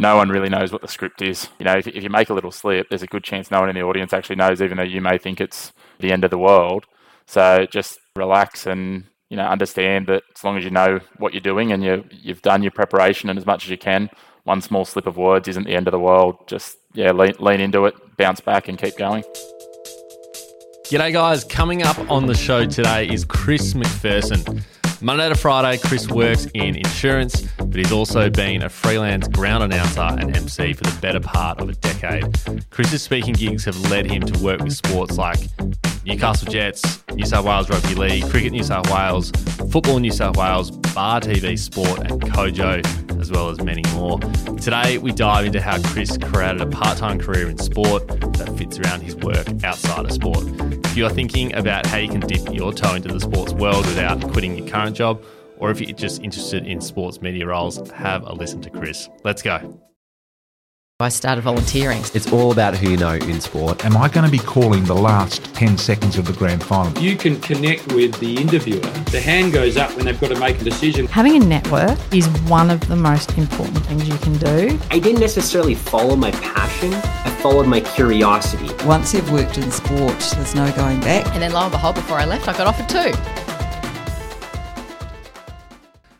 no one really knows what the script is. You know, if, if you make a little slip, there's a good chance no one in the audience actually knows, even though you may think it's the end of the world. So just relax and you know understand that as long as you know what you're doing and you you've done your preparation and as much as you can, one small slip of words isn't the end of the world. Just yeah, lean, lean into it, bounce back, and keep going. G'day, guys. Coming up on the show today is Chris MacPherson. Monday to Friday, Chris works in insurance, but he's also been a freelance ground announcer and MC for the better part of a decade. Chris's speaking gigs have led him to work with sports like Newcastle Jets, New South Wales Rugby League, Cricket New South Wales, Football New South Wales, Bar TV Sport, and Kojo, as well as many more. Today, we dive into how Chris created a part time career in sport that fits around his work outside of sport. If you're thinking about how you can dip your toe into the sports world without quitting your current job, or if you're just interested in sports media roles, have a listen to Chris. Let's go. I started volunteering. It's all about who you know in sport. Am I going to be calling the last 10 seconds of the grand final? You can connect with the interviewer. The hand goes up when they've got to make a decision. Having a network is one of the most important things you can do. I didn't necessarily follow my passion, I followed my curiosity. Once you've worked in sport, there's no going back. And then lo and behold, before I left, I got offered two.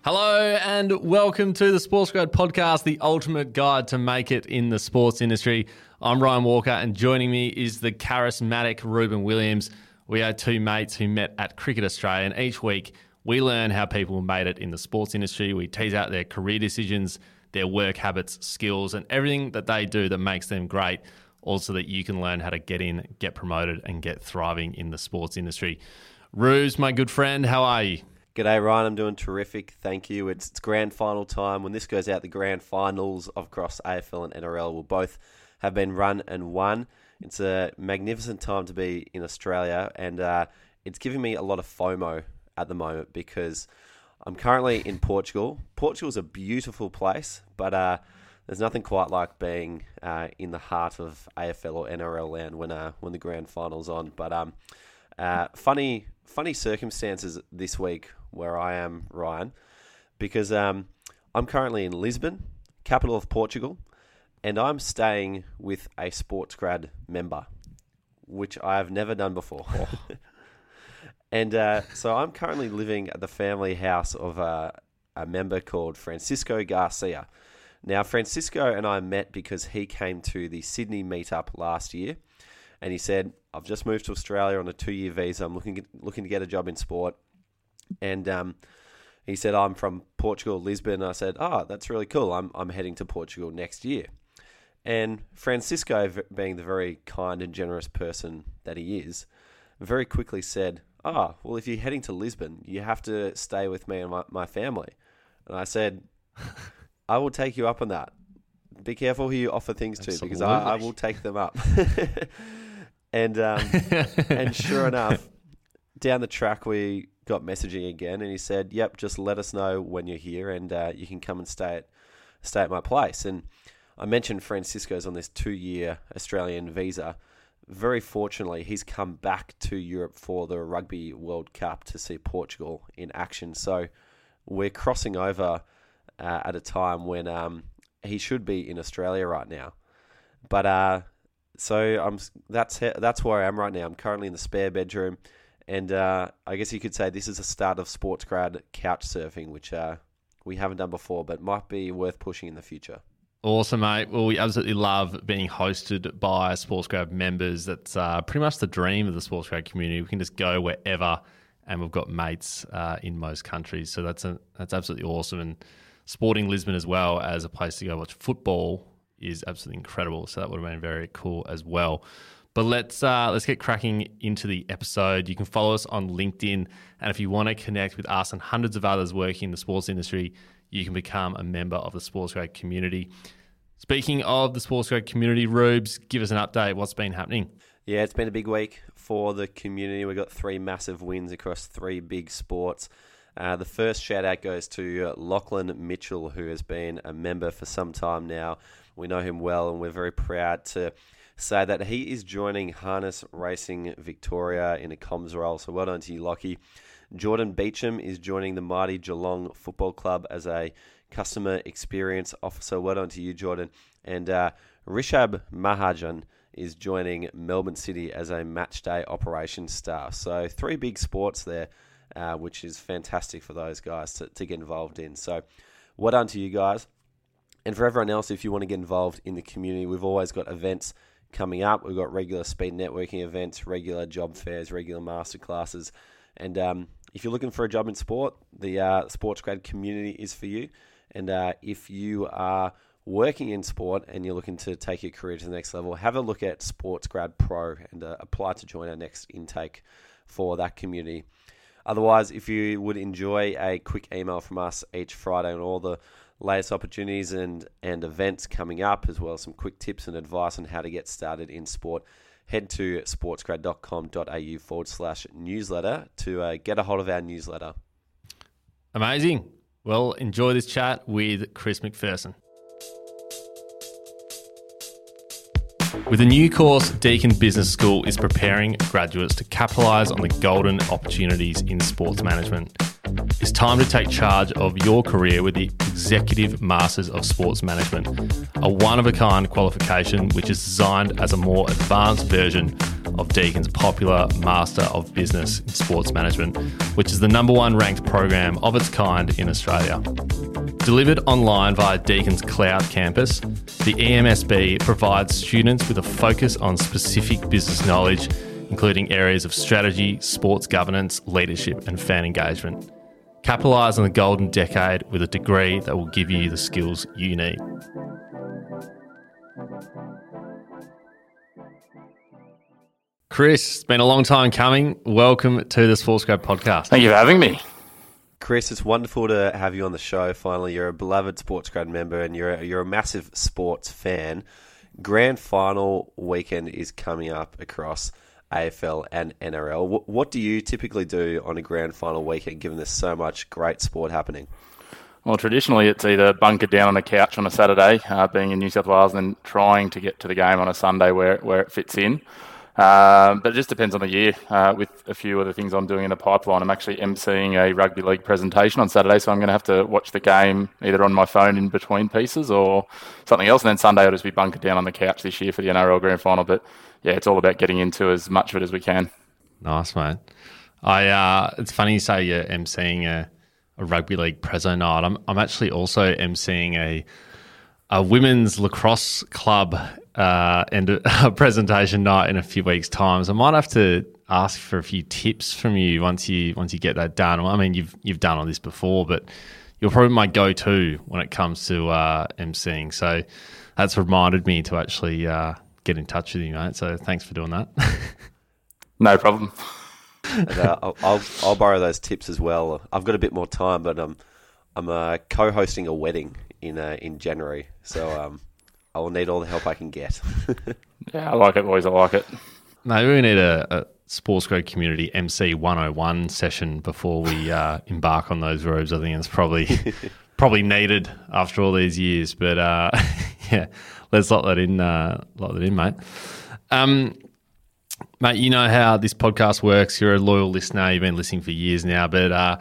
Hello and welcome to the Sports Grad podcast, the ultimate guide to make it in the sports industry. I'm Ryan Walker, and joining me is the charismatic Ruben Williams. We are two mates who met at Cricket Australia, and each week we learn how people made it in the sports industry. We tease out their career decisions, their work habits, skills, and everything that they do that makes them great. Also, that you can learn how to get in, get promoted, and get thriving in the sports industry. Ruse, my good friend, how are you? G'day, Ryan. I'm doing terrific. Thank you. It's, it's grand final time. When this goes out, the grand finals of across AFL and NRL will both have been run and won. It's a magnificent time to be in Australia, and uh, it's giving me a lot of FOMO at the moment because I'm currently in Portugal. Portugal's a beautiful place, but uh, there's nothing quite like being uh, in the heart of AFL or NRL land when uh, when the grand final's on. But um, uh, funny funny circumstances this week where I am, Ryan, because um, I'm currently in Lisbon, capital of Portugal, and I'm staying with a sports grad member, which I have never done before. Oh. and uh, so I'm currently living at the family house of a, a member called Francisco Garcia. Now, Francisco and I met because he came to the Sydney meetup last year, and he said, "I've just moved to Australia on a two-year visa. I'm looking looking to get a job in sport and um, he said, I'm from Portugal, Lisbon. I said, Oh, that's really cool. I'm, I'm heading to Portugal next year. And Francisco, being the very kind and generous person that he is, very quickly said, Oh, well, if you're heading to Lisbon, you have to stay with me and my, my family. And I said, I will take you up on that. Be careful who you offer things to because I, I, will take them up. and um, and sure enough, down the track we got messaging again, and he said, "Yep, just let us know when you're here, and uh, you can come and stay at stay at my place." And I mentioned Francisco's on this two-year Australian visa. Very fortunately, he's come back to Europe for the Rugby World Cup to see Portugal in action. So we're crossing over uh, at a time when um, he should be in Australia right now. But uh, so I'm that's that's where I am right now. I'm currently in the spare bedroom. And uh, I guess you could say this is a start of sports grad couch surfing, which uh, we haven't done before, but might be worth pushing in the future. Awesome, mate. Well, we absolutely love being hosted by Sports Grad members. That's uh, pretty much the dream of the Sports Grad community. We can just go wherever, and we've got mates uh, in most countries. So that's a, that's absolutely awesome. And sporting Lisbon as well as a place to go watch football is absolutely incredible. So that would have been very cool as well. But let's uh, let's get cracking into the episode. You can follow us on LinkedIn, and if you want to connect with us and hundreds of others working in the sports industry, you can become a member of the Sports Grad community. Speaking of the Sports Grad community, Rubes, give us an update. What's been happening? Yeah, it's been a big week for the community. We've got three massive wins across three big sports. Uh, the first shout out goes to Lachlan Mitchell, who has been a member for some time now. We know him well, and we're very proud to say that he is joining Harness Racing Victoria in a comms role. So well done to you, Lockie. Jordan Beecham is joining the mighty Geelong Football Club as a Customer Experience Officer. Well done to you, Jordan. And uh, Rishab Mahajan is joining Melbourne City as a match day operations staff. So three big sports there, uh, which is fantastic for those guys to, to get involved in. So well done to you guys. And for everyone else, if you want to get involved in the community, we've always got events coming up. We've got regular speed networking events, regular job fairs, regular masterclasses. And um, if you're looking for a job in sport, the uh, Sports Grad community is for you. And uh, if you are working in sport and you're looking to take your career to the next level, have a look at Sports Grad Pro and uh, apply to join our next intake for that community. Otherwise, if you would enjoy a quick email from us each Friday on all the latest opportunities and, and events coming up, as well as some quick tips and advice on how to get started in sport, head to sportsgrad.com.au forward slash newsletter to uh, get a hold of our newsletter. Amazing. Well, enjoy this chat with Chris MacPherson. With a new course, Deakin Business School is preparing graduates to capitalise on the golden opportunities in sports management. It's time to take charge of your career with the Executive Masters of Sports Management, a one of a kind qualification which is designed as a more advanced version of Deakin's popular Master of Business in Sports Management, which is the number one ranked program of its kind in Australia. Delivered online via Deakin's Cloud campus, the EMSB provides students with a focus on specific business knowledge, including areas of strategy, sports governance, leadership, and fan engagement. Capitalise on the golden decade with a degree that will give you the skills you need. Chris, it's been a long time coming. Welcome to the Sports Grad podcast. Thank you for having me. Chris, it's wonderful to have you on the show. Finally, you're a beloved Sports Grad member, and you're a, you're a massive sports fan. Grand final weekend is coming up across AFL and NRL. What, what do you typically do on a grand final weekend, given there's so much great sport happening? Well, traditionally, it's either bunkered down on a couch on a Saturday, uh, being in New South Wales, and trying to get to the game on a Sunday where where it fits in. Um, but it just depends on the year. Uh, with a few other things I'm doing in the pipeline, I'm actually emceeing a rugby league presentation on Saturday, so I'm going to have to watch the game either on my phone in between pieces or something else. And then Sunday I'll just be bunkered down on the couch this year for the NRL Grand Final. But yeah, it's all about getting into as much of it as we can. Nice, mate. I uh, it's funny you say you're emceeing a, a rugby league preso night. I'm I'm actually also emceeing a a women's lacrosse club uh, and a, a presentation night in a few weeks' time. So I might have to ask for a few tips from you once you once you get that done. I mean, you've you've done all this before, but you're probably my go-to when it comes to uh, emceeing. So that's reminded me to actually uh, get in touch with you, mate. So thanks for doing that. no problem. and, uh, I'll, I'll, I'll borrow those tips as well. I've got a bit more time, but I'm I'm uh, co-hosting a wedding in uh, in January, so um, I will need all the help I can get. yeah, I like it, boys. I like it. Maybe we need a, a Sports Grad Community MC 101 session before we uh, embark on those roads. I think it's probably probably needed after all these years. But uh, yeah, let's lock that in, uh, lock that in, mate. Um, mate, you know how this podcast works. You're a loyal listener. You've been listening for years now. But uh,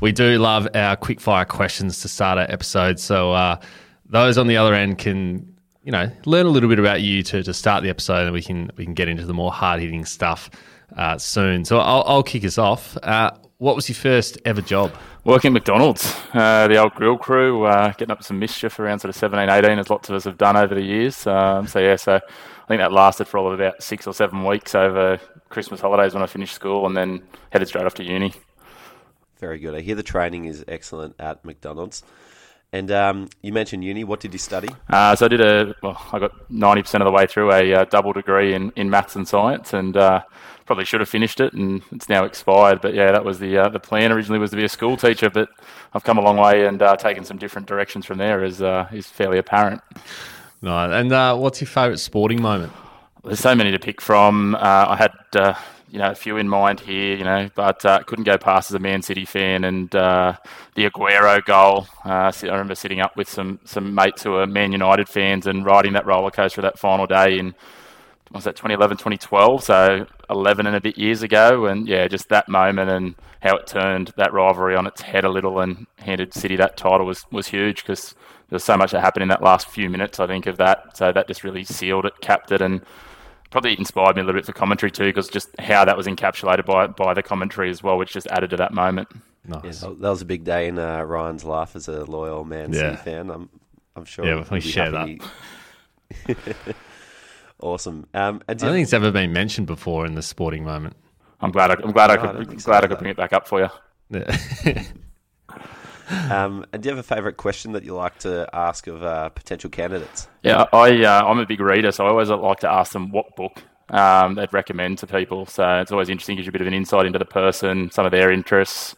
we do love our quickfire questions to start our episodes. So uh, those on the other end can you know, learn a little bit about you to, to start the episode, and we can we can get into the more hard hitting stuff uh, soon. So I'll, I'll kick us off. Uh, what was your first ever job? Working at McDonald's, uh, the old grill crew, uh, getting up some mischief around sort of 17, 18, as lots of us have done over the years. Um, so yeah, so I think that lasted for all of about six or seven weeks over Christmas holidays when I finished school, and then headed straight off to uni. Very good. I hear the training is excellent at McDonald's. And um, you mentioned uni. What did you study? Uh, so I did a. Well, I got ninety percent of the way through a uh, double degree in, in maths and science, and uh, probably should have finished it, and it's now expired. But yeah, that was the uh, the plan. Originally was to be a school teacher, but I've come a long way and uh, taken some different directions from there. Is uh, is fairly apparent. Right. And what's your favourite sporting moment? There's so many to pick from. I had you know, a few in mind here, you know, but uh, couldn't go past as a Man City fan. And uh, the Aguero goal, uh, I remember sitting up with some, some mates who are Man United fans and riding that roller coaster that final day in was that 2011, 2012, so 11 and a bit years ago, and yeah, just that moment and how it turned that rivalry on its head a little and handed City that title was was huge because there was so much that happened in that last few minutes. I think of that, so that just really sealed it, capped it, and probably inspired me a little bit for commentary too, because just how that was encapsulated by by the commentary as well, which just added to that moment. Nice. Yeah, that was a big day in uh, Ryan's life as a loyal Man City Yeah. fan. I'm, I'm sure. Yeah, we he'll share happy. awesome. Um, and I don't think it's ever been mentioned before in the sporting moment. I'm glad I, I'm glad I No, I don't could think so glad I either. could bring it back up for you. Yeah. um, and do you have a favourite question that you like to ask of uh, potential candidates? Yeah, I uh, I'm a big reader, so I always like to ask them what book um, they'd recommend to people. So it's always interesting, gives you a bit of an insight into the person, some of their interests.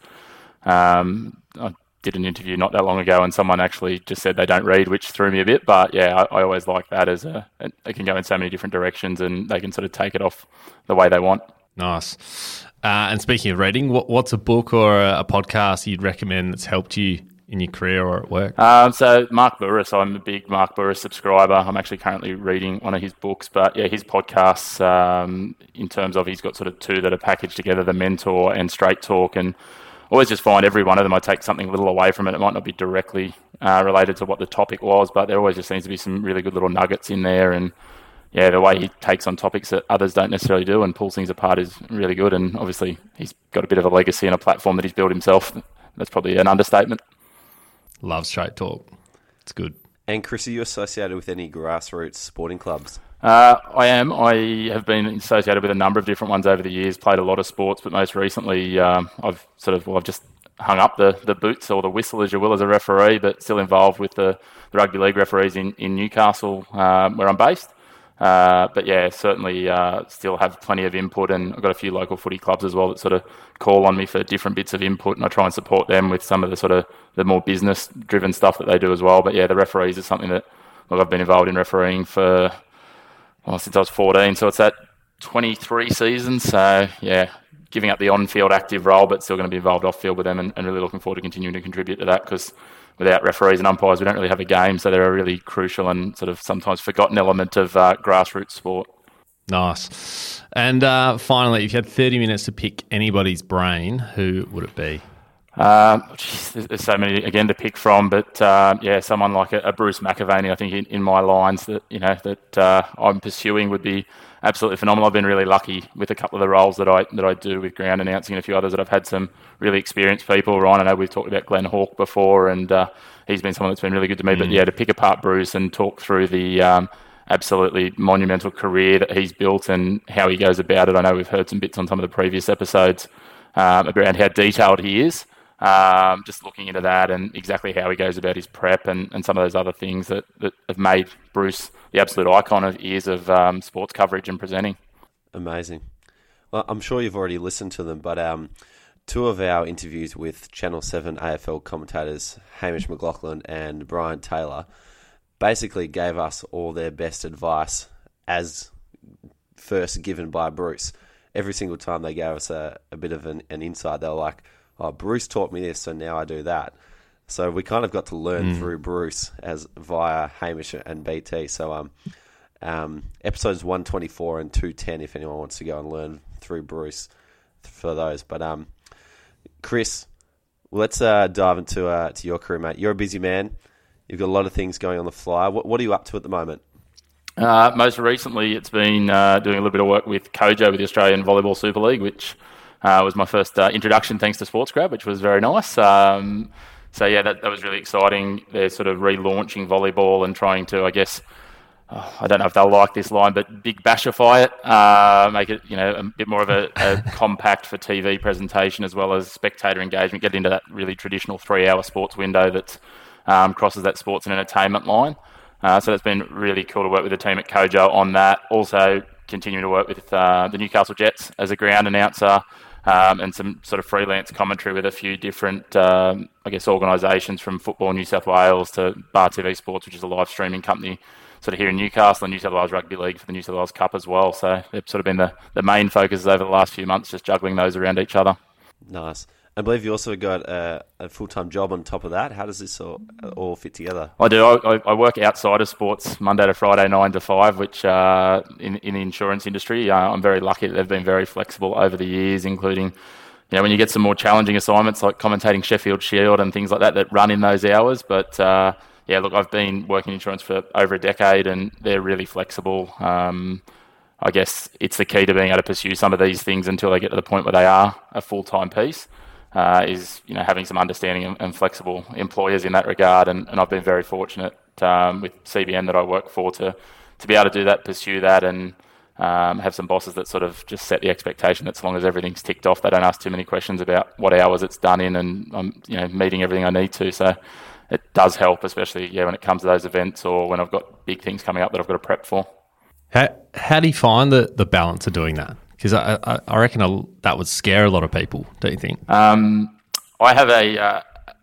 Um, I did an interview not that long ago, and someone actually just said they don't read, which threw me a bit. But yeah, I, I always like that as a it can go in so many different directions, and they can sort of take it off the way they want. nice. Uh, and speaking of reading, what, what's a book or a, a podcast you'd recommend that's helped you in your career or at work? Um, so Mark Bouris, I'm a big Mark Bouris subscriber. I'm actually currently reading one of his books, but yeah, his podcasts. Um, in terms of he's got sort of two that are packaged together: the Mentor and Straight Talk, and always just find every one of them I take something a little away from it. It might not be directly uh, related to what the topic was, but there always just seems to be some really good little nuggets in there, and yeah, the way he takes on topics that others don't necessarily do and pulls things apart is really good. And obviously, he's got a bit of a legacy and a platform that he's built himself. That's probably an understatement. Love straight talk. It's good. And Chris, are you associated with any grassroots sporting clubs? Uh, I am. I have been associated with a number of different ones over the years. Played a lot of sports, but most recently, um, I've sort of well, I've just hung up the, the boots or the whistle, as you will, as a referee, but still involved with the, the rugby league referees in in Newcastle, um, where I'm based. Uh, but yeah, certainly uh, still have plenty of input, and I've got a few local footy clubs as well that sort of call on me for different bits of input, and I try and support them with some of the sort of the more business driven stuff that they do as well. But yeah, the referees is something that look, I've been involved in refereeing for well, since I was 14, so it's that 23 seasons. So yeah, giving up the on-field active role, but still going to be involved off-field with them, and, and really looking forward to continuing to contribute to that because without referees and umpires, we don't really have a game. So they're a really crucial and sort of sometimes forgotten element of uh, grassroots sport. Nice. And uh, finally, if you had 30 minutes to pick anybody's brain, who would it be? Um, geez, there's- so many again to pick from, but um, yeah, someone like a, a Bruce McAvaney, I think in, in my lines that you know that uh, I'm pursuing would be absolutely phenomenal. I've been really lucky with a couple of the roles that I that I do with ground announcing and a few others that I've had some really experienced people. Ryan, I know we've talked about Glenn Hawke before, and uh, he's been someone that's been really good to me. But yeah, to pick apart Bruce and talk through the um, absolutely monumental career that he's built and how he goes about it. I know we've heard some bits on some of the previous episodes um, around how detailed he is. Um, just looking into that and exactly how he goes about his prep and, and some of those other things that, that have made Bruce the absolute icon of years of um, sports coverage and presenting. Amazing. Well, I'm sure you've already listened to them, but um, two of our interviews with Channel 7 AFL commentators, Hamish McLachlan and Brian Taylor, basically gave us all their best advice as first given by Bruce. Every single time they gave us a, a bit of an, an insight, they were like, oh, Bruce taught me this, so now I do that. So we kind of got to learn through Bruce as via Hamish and BT. So um, um, episodes 124 and 210 if anyone wants to go and learn through Bruce for those. But um, Chris, let's uh, dive into uh, to your career, mate. You're a busy man. You've got a lot of things going on the fly. What, what are you up to at the moment? Uh, most recently, it's been uh, doing a little bit of work with Kojo with the Australian Volleyball Super League, which uh, was my first uh, introduction thanks to Sports Grad, which was very nice. Um, so yeah, that, that was really exciting. They're sort of relaunching volleyball and trying to, I guess, oh, I don't know if they'll like this line, but big bashify it, uh, make it you know a bit more of a, a compact for TV presentation as well as spectator engagement. Get into that really traditional three-hour sports window that um, crosses that sports and entertainment line. Uh, so it's been really cool to work with the team at Kojo on that. Also, continuing to work with uh, the Newcastle Jets as a ground announcer um, and some sort of freelance commentary with a few different, um, I guess, organisations from Football New South Wales to Bar TV Sports, which is a live streaming company sort of here in Newcastle and New South Wales Rugby League for the New South Wales Cup as well. So they've sort of been the, the main focuses over the last few months, just juggling those around each other. Nice. I believe you also got a, a full time job on top of that. How does this all, all fit together? I do. I, I work outside of sports Monday to Friday, nine to five, which uh, in in the insurance industry, uh, I'm very lucky that they've been very flexible over the years, including. You know, when you get some more challenging assignments like commentating Sheffield Shield and things like that that run in those hours, but uh, yeah, look, I've been working in insurance for over a decade, and they're really flexible. Um, I guess it's the key to being able to pursue some of these things until they get to the point where they are a full time piece uh, is you know having some understanding and, and, flexible employers in that regard. And, and I've been very fortunate um, with CBN that I work for to to be able to do that, pursue that, and um, have some bosses that sort of just set the expectation that as long as everything's ticked off, they don't ask too many questions about what hours it's done in, and I'm you know meeting everything I need to. So it does help, especially yeah when it comes to those events or when I've got big things coming up that I've got to prep for. How, how do you find the, the balance of doing that? Because I, I, I, reckon that would scare a lot of people, don't you think? Um, I have a, uh,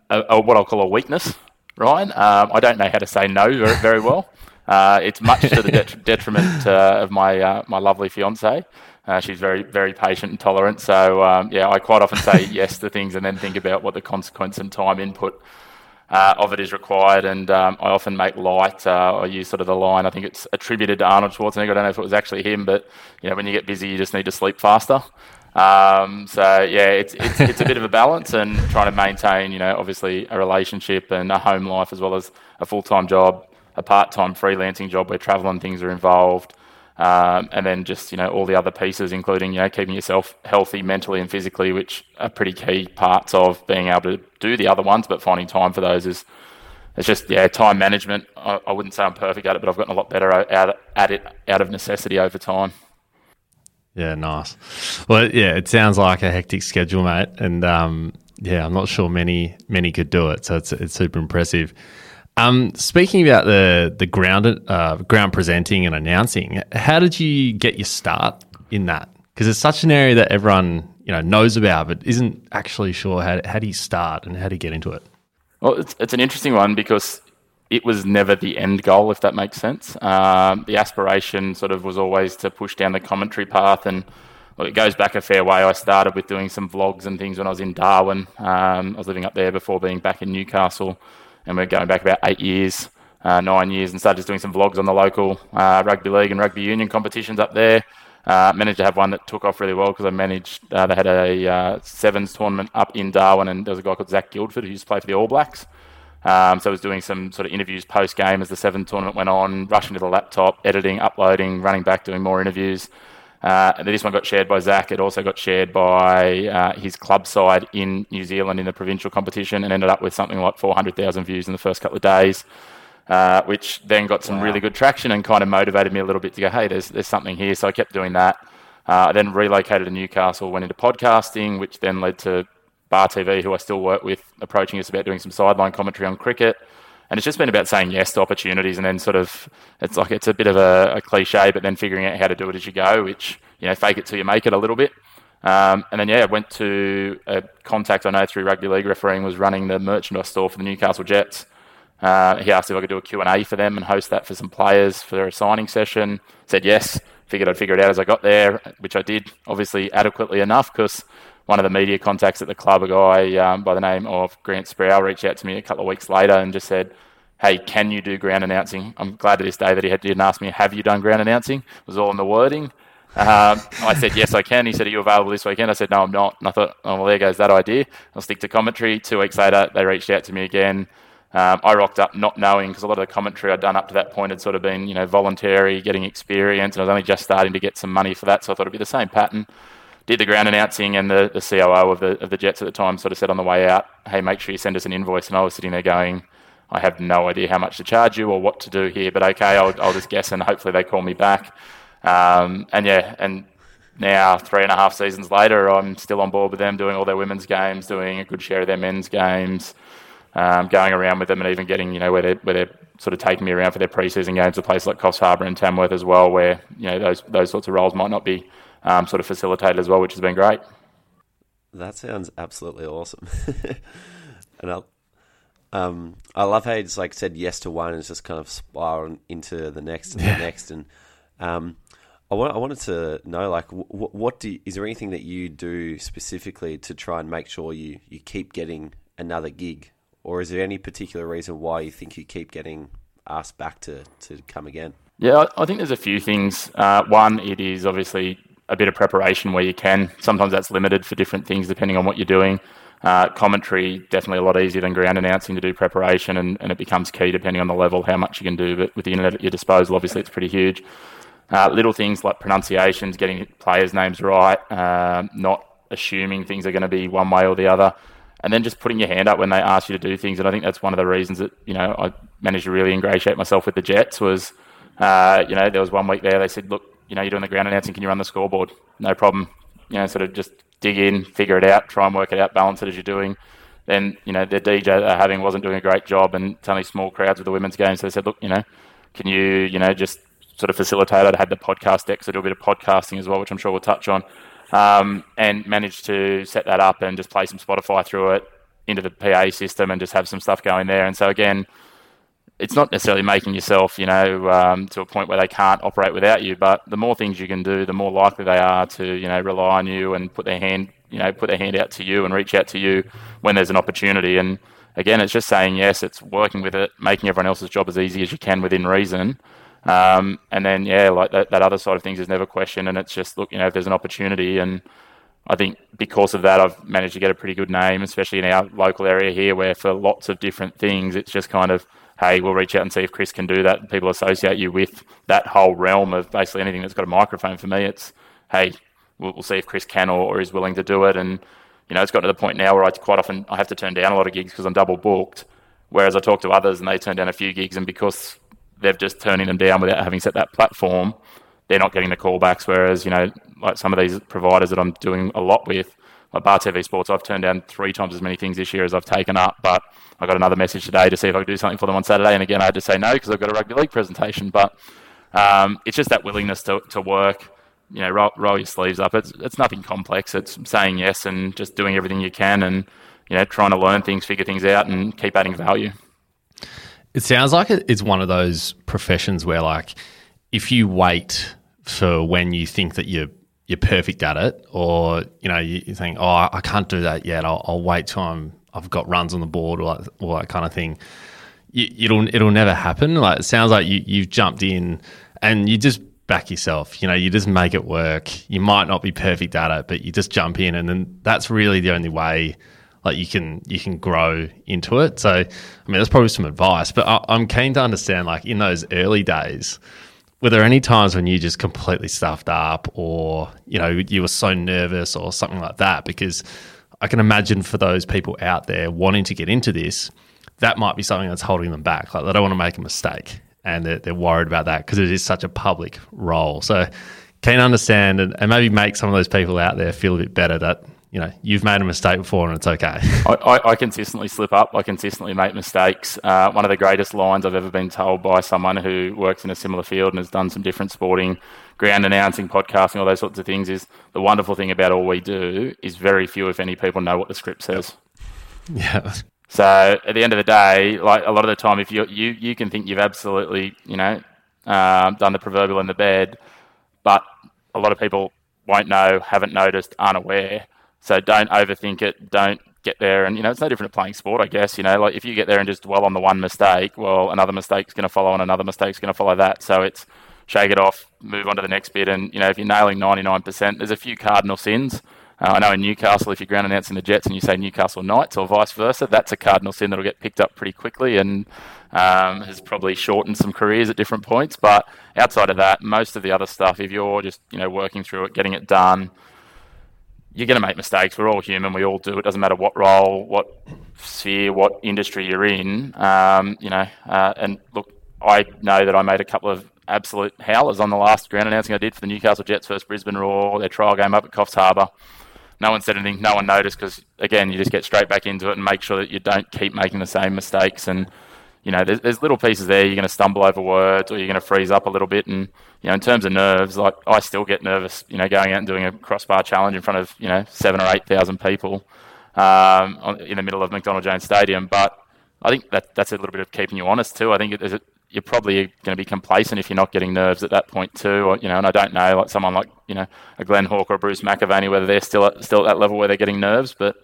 a, a, what I'll call a weakness, Ryan. Um, I don't know how to say no very, very well. Uh, it's much to the det- detriment uh, of my uh, my lovely fiance. Uh, she's very very patient and tolerant. So um, yeah, I quite often say yes to things and then think about what the consequence and time input uh, of it is required. And um, I often make light. Uh, I use sort of the line. I think it's attributed to Arnold Schwarzenegger. I don't know if it was actually him, but you know, when you get busy, you just need to sleep faster. Um, so yeah, it's, it's it's a bit of a balance and trying to maintain, you know, obviously a relationship and a home life as well as a full time job, a part time freelancing job where travel and things are involved. Um, and then just you know all the other pieces, including you know keeping yourself healthy mentally and physically, which are pretty key parts of being able to do the other ones. But finding time for those is it's just yeah time management. I, I wouldn't say I'm perfect at it, but I've gotten a lot better out at it out of necessity over time. Yeah, nice. Well, yeah, it sounds like a hectic schedule, mate, and um, yeah, I'm not sure many many could do it. So it's it's super impressive. Um, speaking about the the ground uh, ground presenting and announcing, how did you get your start in that? Because it's such an area that everyone you know knows about, but isn't actually sure how how do you start and how do you get into it. Well, it's it's an interesting one because it was never the end goal, if that makes sense. Um, the aspiration sort of was always to push down the commentary path, and well, it goes back a fair way. I started with doing some vlogs and things when I was in Darwin. Um, I was living up there before being back in Newcastle and we're going back about eight years, uh, nine years, and started just doing some vlogs on the local uh, rugby league and rugby union competitions up there. Uh, managed to have one that took off really well because I managed. Uh, they had a uh, sevens tournament up in Darwin, and there was a guy called Zac Guildford who used to play for the All Blacks. Um, so I was doing some sort of interviews post game as the sevens tournament went on, rushing to the laptop, editing, uploading, running back, doing more interviews. Uh, and this one got shared by Zac. It also got shared by uh, his club side in New Zealand in the provincial competition and ended up with something like 400,000 views in the first couple of days, uh, which then got some wow. really good traction and kind of motivated me a little bit to go, hey, there's, there's something here. So I kept doing that. Uh, I then relocated to Newcastle, went into podcasting, which then led to Bar TV, who I still work with, approaching us about doing some sideline commentary on cricket and it's just been about saying yes to opportunities and then sort of it's like it's a bit of a, a, cliche but then figuring out how to do it as you go which you know fake it till you make it a little bit. Um, and then yeah I went to a contact i know through rugby league refereeing was running the merchandise store for the newcastle jets. Uh, he asked if i could do a q&a for them and host that for some players for a signing session. Said yes. Figured i'd figure it out as i got there which i did obviously adequately enough because one of the media contacts at the club, a guy um, by the name of Grant Sproul, reached out to me a couple of weeks later and just said, Hey, can you do ground announcing? I'm glad to this day that he didn't ask me, Have you done ground announcing? It was all in the wording. Um, I said, Yes, I can. He said, Are you available this weekend? I said, No, I'm not. And I thought, Oh, well, there goes that idea. I'll stick to commentary. Two weeks later, they reached out to me again. Um, I rocked up not knowing because a lot of the commentary I'd done up to that point had sort of been, you know, voluntary, getting experience, and I was only just starting to get some money for that. So I thought it'd be the same pattern did the ground announcing, and the, the COO of the of the Jets at the time sort of said on the way out, "Hey, make sure you send us an invoice." And I was sitting there going, "I have no idea how much to charge you or what to do here, but okay, I'll, I'll just guess, and hopefully they call me back." Um, and yeah, and now three and a half seasons later, I'm still on board with them, doing all their women's games, doing a good share of their men's games, um, going around with them, and even getting you know where they're where they're sort of taking me around for their preseason games to places like Coffs Harbour and Tamworth as well, where you know those those sorts of roles might not be um, sort of facilitated as well, which has been great. That sounds absolutely awesome. and I, um, I love how you just like said yes to one and it's just kind of spiraling into the next and yeah. the next. And um, I, want, I wanted to know, like, what, what do you, is there anything that you do specifically to try and make sure you, you keep getting another gig, or is there any particular reason why you think you keep getting asked back to, to come again? Yeah, I think there's a few things. Uh, one, it is obviously a bit of preparation where you can. Sometimes that's limited for different things depending on what you're doing. Uh, commentary definitely a lot easier than ground announcing to do preparation, and, and, it becomes key depending on the level how much you can do. But with the internet at your disposal, obviously it's pretty huge. Uh, little things like pronunciations, getting players' names right, uh, not assuming things are going to be one way or the other, and then just putting your hand up when they ask you to do things. And I think that's one of the reasons that you know I managed to really ingratiate myself with the Jets was, uh, you know, there was one week there they said, look, you know, you're doing the ground announcing, can you run the scoreboard? No problem. You know, sort of just dig in, figure it out, try and work it out, balance it as you're doing. Then, you know, the DJ they're having wasn't doing a great job and it's only small crowds with the women's game. So they said, look, you know, can you, you know, just sort of facilitate it? I had the podcast deck, so do a bit of podcasting as well, which I'm sure we'll touch on. Um, and managed to set that up and just play some Spotify through it into the PA system and just have some stuff going there. And so again, it's not necessarily making yourself, you know, um, to a point where they can't operate without you. But the more things you can do, the more likely they are to, you know, rely on you and put their hand, you know, put their hand out to you and reach out to you when there's an opportunity. And again, it's just saying yes. It's working with it, making everyone else's job as easy as you can within reason. Um, and then yeah, like that, that other side of things is never questioned. And it's just look, you know, if there's an opportunity and I think because of that, I've managed to get a pretty good name, especially in our local area here, where for lots of different things, it's just kind of hey, we'll reach out and see if Chris can do that. People associate you with that whole realm of basically anything that's got a microphone. For me, it's hey, we'll, we'll see if Chris can or, or, is willing to do it. And you know, it's got to the point now where I quite often I have to turn down a lot of gigs because I'm double booked. Whereas I talk to others and they turn down a few gigs, and because they've just turning them down without having set that platform, they're not getting the callbacks. Whereas you know, like some of these providers that I'm doing a lot with, like Bar TV Sports, I've turned down three times as many things this year as I've taken up. But I got another message today to see if I could do something for them on Saturday. And again, I had to say no because I've got a rugby league presentation. But um, it's just that willingness to, to work, you know, roll, roll, your sleeves up. It's, it's nothing complex. It's saying yes and just doing everything you can and, you know, trying to learn things, figure things out and keep adding value. It sounds like it's one of those professions where, like, if you wait for when you think that you're you're perfect at it, or you know you, you think, oh, I can't do that yet. I'll, I'll, wait till I'm I've got runs on the board or, or that kind of thing. You, it'll it'll never happen. Like it sounds like you you've jumped in and you just back yourself. You know, you just make it work. You might not be perfect at it, but you just jump in, and then that's really the only way. Like you can you can grow into it. So I mean, that's probably some advice. But I, I'm keen to understand, like in those early days were there any times when you just completely stuffed up or you know you were so nervous or something like that? Because i can imagine for those people out there wanting to get into this that might be something that's holding them back. Like they don't want to make a mistake and they're, they're worried about that because it is such a public role. So can understand and, and maybe make some of those people out there feel a bit better that you know you've made a mistake before and it's okay. I, I, I, consistently slip up. I consistently make mistakes. Uh, one of the greatest lines I've ever been told by someone who works in a similar field and has done some different sporting, ground announcing, podcasting, all those sorts of things is the wonderful thing about all we do is very few, if any, people know what the script says. Yeah. So at the end of the day, like a lot of the time, if you you you can think you've absolutely you know um, done the proverbial in the bed, but a lot of people won't know, haven't noticed, aren't aware so don't overthink it. Don't get there and you know it's no different to playing sport i guess you know like if you get there and just dwell on the one mistake well another mistake's going to follow and another mistake's going to follow that so it's shake it off move on to the next bit and you know if you're nailing 99% there's a few cardinal sins uh, I know in Newcastle, if you're ground announcing the Jets and you say Newcastle Knights or vice versa, that's a cardinal sin that'll get picked up pretty quickly and um, has probably shortened some careers at different points. But outside of that, most of the other stuff, if you're just you know working through it, getting it done, you're going to make mistakes. We're all human. We all do. It doesn't matter what role, what sphere, what industry you're in. Um, you know, uh, and look, I know that I made a couple of absolute howlers on the last ground announcing I did for the Newcastle Jets versus Brisbane Roar, their trial game up at Coffs Harbour. No one said anything. No one noticed because, again, you just get straight back into it and make sure that you don't keep making the same mistakes and you know, there's, there's little pieces there. You're going to stumble over words, or you're going to freeze up a little bit. And you know, in terms of nerves, like I still get nervous. You know, going out and doing a crossbar challenge in front of you know seven or eight thousand people um, in the middle of McDonald Jones Stadium. But I think that that's a little bit of keeping you honest too. I think it, you're probably going to be complacent if you're not getting nerves at that point too. Or, you know, and I don't know, like someone like you know a Glenn Hawke or Bruce McAvaney, whether they're still at, still at that level where they're getting nerves. But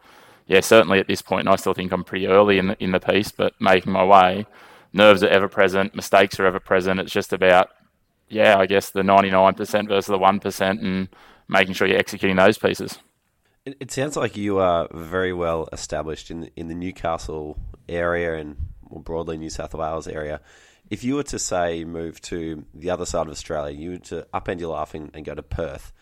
yeah, certainly at this point, I still think I'm pretty early in the, in the piece, but making my way. Nerves are ever present, mistakes are ever present. It's just about yeah, I guess the 99% versus the 1% and making sure you're executing those pieces. It, sounds like you are very well established in in the Newcastle area and more broadly New South Wales area. If you were to say move to the other side of Australia, you were to upend your life and, and go to Perth,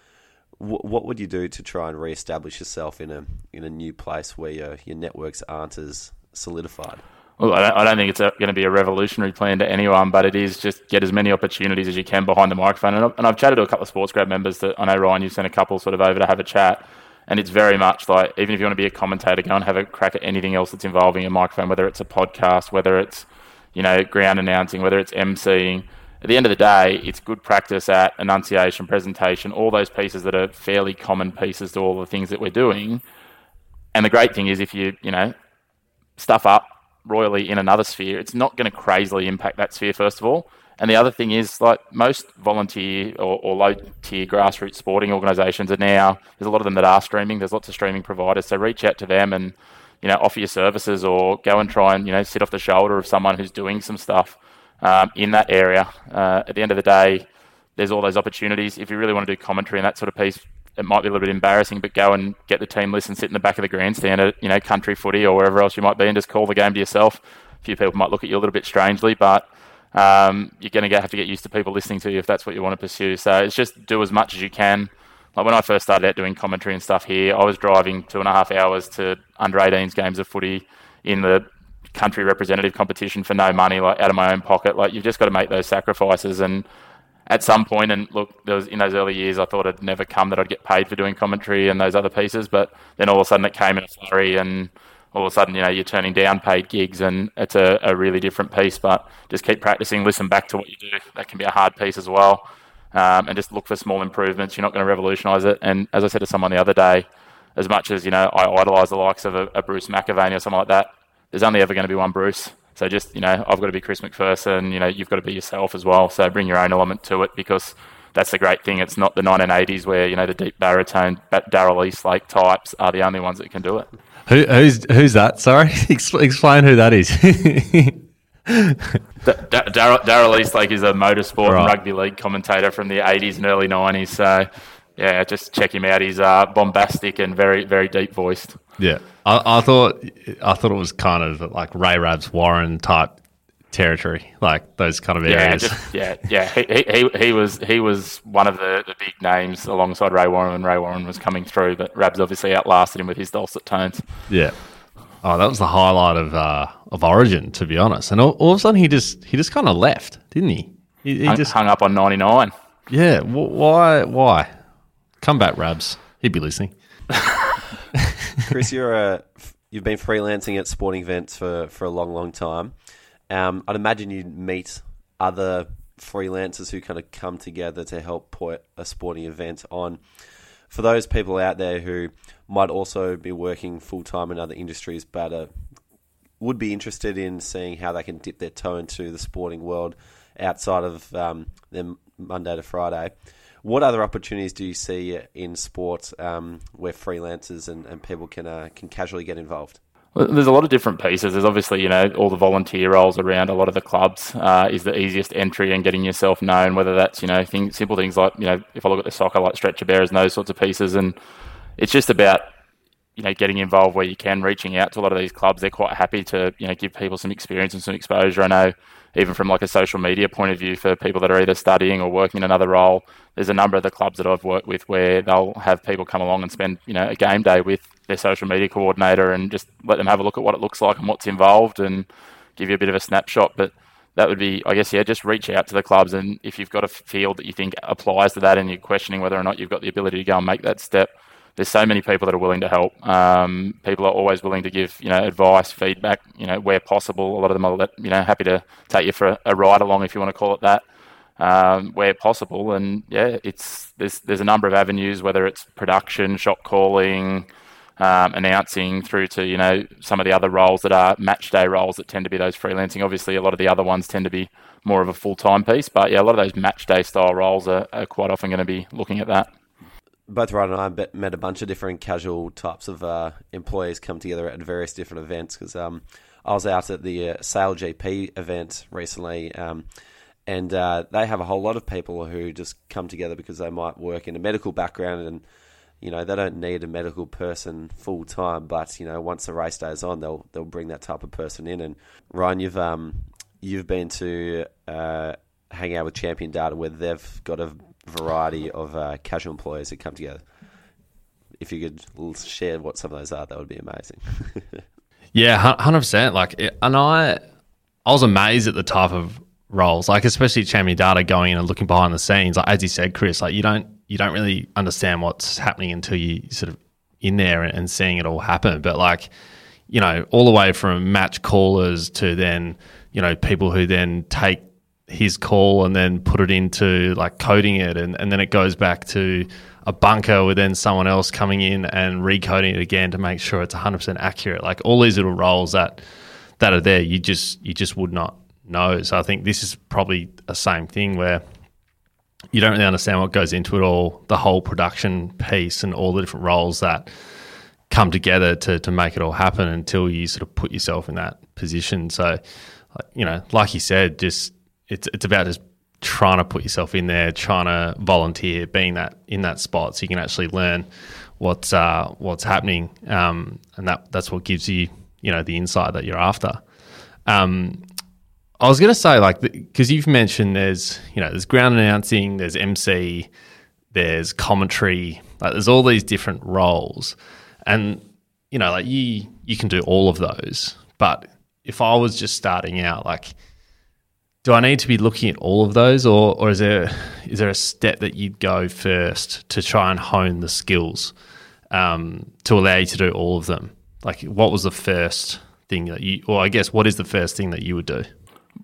wh- what would you do to try and re-establish yourself in a in a new place where your your networks aren't as solidified? Well, I don't think it's going to be a revolutionary plan to anyone, but it is just get as many opportunities as you can behind the microphone. And I've, chatted to a couple of sports grad members that I know Ryan, you've sent a couple sort of over to have a chat. And it's very much like even if you want to be a commentator, go and have a crack at anything else that's involving a microphone, whether it's a podcast, whether it's you know ground announcing, whether it's emceeing. At the end of the day, it's good practice at enunciation, presentation, all those pieces that are fairly common pieces to all the things that we're doing. And the great thing is, if you you know stuff up royally in another sphere, it's not going to crazily impact that sphere first of all. And the other thing is, like most volunteer or, or low tier grassroots sporting organisations are now, there's a lot of them that are streaming. There's lots of streaming providers. So reach out to them and, you know, offer your services or go and try and, you know, sit off the shoulder of someone who's doing some stuff um, in that area. Uh, at the end of the day, there's all those opportunities. If you really want to do commentary and that sort of piece, it might be a little bit embarrassing, but go and get the team list and sit in the back of the grandstand at, you know, country footy or wherever else you might be and just call the game to yourself. A few people might look at you a little bit strangely, but um, you're going to have to get used to people listening to you if that's what you want to pursue. So it's just do as much as you can. Like when I first started out doing commentary and stuff here, I was driving two and a half hours to under 18s games of footy in the country representative competition for no money, like out of my own pocket. Like you've just got to make those sacrifices. And at some point, and look, there was in those early years, I thought it'd never come that I'd get paid for doing commentary and those other pieces. But then all of a sudden, it came in a flurry, and all of a sudden, you know, you're turning down paid gigs and it's a, a really different piece. But just keep practicing, listen back to what you do. That can be a hard piece as well. Um, and just look for small improvements. You're not going to revolutionise it. And as I said to someone the other day, as much as, you know, I idolise the likes of a, a Bruce McAvaney or something like that, there's only ever going to be one Bruce. So just, you know, I've got to be Chris MacPherson, you know, you've got to be yourself as well. So bring your own element to it because that's the great thing. It's not the 1980s where, you know, the deep baritone Daryl Eastlake types are the only ones that can do it. Who, who's who's that? Sorry, explain who that is. Daryl Eastlake is a motorsport right. and rugby league commentator from the 80s and early 90s. So, yeah, just check him out. He's uh, bombastic and very, very deep voiced. Yeah, I, I, thought I thought it was kind of like Ray Rabs Warren type territory, like those kind of areas. Yeah, just, yeah, yeah. He, he, he was he was one of the, the big names alongside Ray Warren when Ray Warren was coming through, but Rabs obviously outlasted him with his dulcet tones. Yeah. Oh, that was the highlight of uh, of Origin, to be honest. And all, all of a sudden, he just he just kind of left, didn't he? He, he hung, just hung up on ninety nine. Yeah. why? Why? Come back, Rabs. He'd be listening. Chris, you're a you've been freelancing at sporting events for, for a long, long time. Um, I'd imagine you'd meet other freelancers who kind of come together to help put a sporting event on. For those people out there who might also be working full time in other industries, but would be interested in seeing how they can dip their toe into the sporting world outside of um, their Monday to Friday. What other opportunities do you see in sport um, where freelancers and, and people can uh, can casually get involved? There's a lot of different pieces. There's obviously, you know, all the volunteer roles around a lot of the clubs uh, is the easiest entry and getting yourself known, whether that's, you know, things, simple things like, you know, if I look at the soccer, like stretcher bearers and those sorts of pieces. And it's just about, you know, getting involved where you can, reaching out to a lot of these clubs. They're quite happy to, you know, give people some experience and some exposure. I know even from like a social media point of view for people that are either studying or working in another role, there's a number of the clubs that I've worked with where they'll have people come along and spend, you know, a game day with their social media coordinator and just let them have a look at what it looks like and what's involved and give you a bit of a snapshot. But that would be, I guess, yeah, just reach out to the clubs and if you've got a field that you think applies to that and you're questioning whether or not you've got the ability to go and make that step, there's so many people that are willing to help. Um, people are always willing to give you know advice, feedback, you know where possible. A lot of them are you know happy to take you for a, a ride along if you want to call it that, um, where possible. And yeah, it's there's there's a number of avenues, whether it's production, shop calling, um, announcing through to you know some of the other roles that are match day roles that tend to be those freelancing. Obviously, a lot of the other ones tend to be more of a full time piece, but yeah, a lot of those match day style roles are, are quite often going to be looking at that. Both Ryan and I met a bunch of different casual types of uh, employees come together at various different events because um, I was out at the uh, SailGP event recently. Um, and uh, they have a whole lot of people who just come together because they might work in a medical background and you know they don't need a medical person full time but you know once the race day is on they'll they'll bring that type of person in and Ryan you've um you've been to uh, hang out with Champion Data where they've got a variety of uh, casual employees that come together if you could share what some of those are that would be amazing yeah 100% like and I I was amazed at the type of roles, like especially Champion Data going in and looking behind the scenes. Like as you said, Chris, like you don't you don't really understand what's happening until you sort of in there and, and seeing it all happen. But like you know, all the way from match callers to then you know people who then take his call and then put it into like coding it. And, and then it goes back to a bunker with then someone else coming in and recoding it again to make sure it's 100% accurate. Like all these little roles that that are there you just you just would not know. So I think this is probably the same thing where you don't really understand what goes into it all, the whole production piece and all the different roles that come together to, to make it all happen until you sort of put yourself in that position. So, you know, like you said, just it's it's about just trying to put yourself in there, trying to volunteer, being that in that spot, so you can actually learn what's uh, what's happening, um, and that that's what gives you you know the insight that you're after. Um, I was going to say, like, because you've mentioned there's, you know, there's ground announcing, there's MC, there's commentary, like, there's all these different roles, and you know, like you you can do all of those. But if I was just starting out, like, do I need to be looking at all of those, or or is there is there a step that you'd go first to try and hone the skills um, to allow you to do all of them? Like, what was the first thing that you, or I guess, what is the first thing that you would do?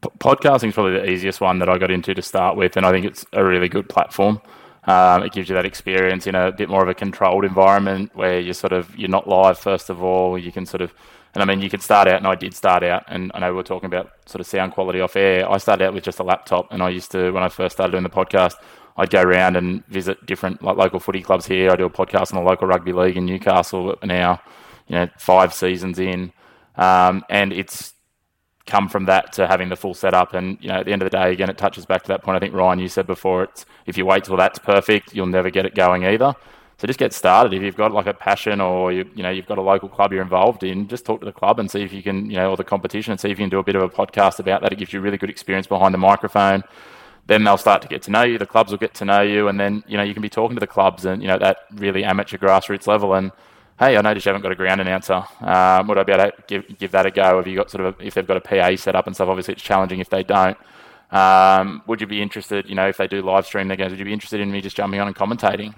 podcasting is probably the easiest one that I got into to start with, and I think it's a really good platform. Um, it gives you that experience in a bit more of a controlled environment where you're sort of you're not live first of all. You can sort of, and I mean you could start out, and I did start out, and I know we were talking about sort of sound quality off air. I started out with just a laptop, and I used to when I first started doing the podcast, I'd go around and visit different like local footy clubs here. I do a podcast on the local rugby league in Newcastle now, you know, five seasons in, um, and it's come from that to having the full setup. And you know, at the end of the day, again, it touches back to that point. I think Ryan, you said before, it's if you wait till that's perfect, you'll never get it going either. So just get started. If you've got like a passion or you, you know you've got a local club you're involved in, just talk to the club and see if you can you know or the competition and see if you can do a bit of a podcast about that. It gives you really good experience behind the microphone. Then they'll start to get to know you. The clubs will get to know you, and then you know you can be talking to the clubs and you know that really amateur grassroots level and hey, I noticed you haven't got a ground announcer. Um, would I be able to give, give that a go? Have you got sort of, if they've got a PA set up and stuff, obviously it's challenging if they don't. Um, would you be interested, you know, if they do live stream their games, would you be interested in me just jumping on and commentating,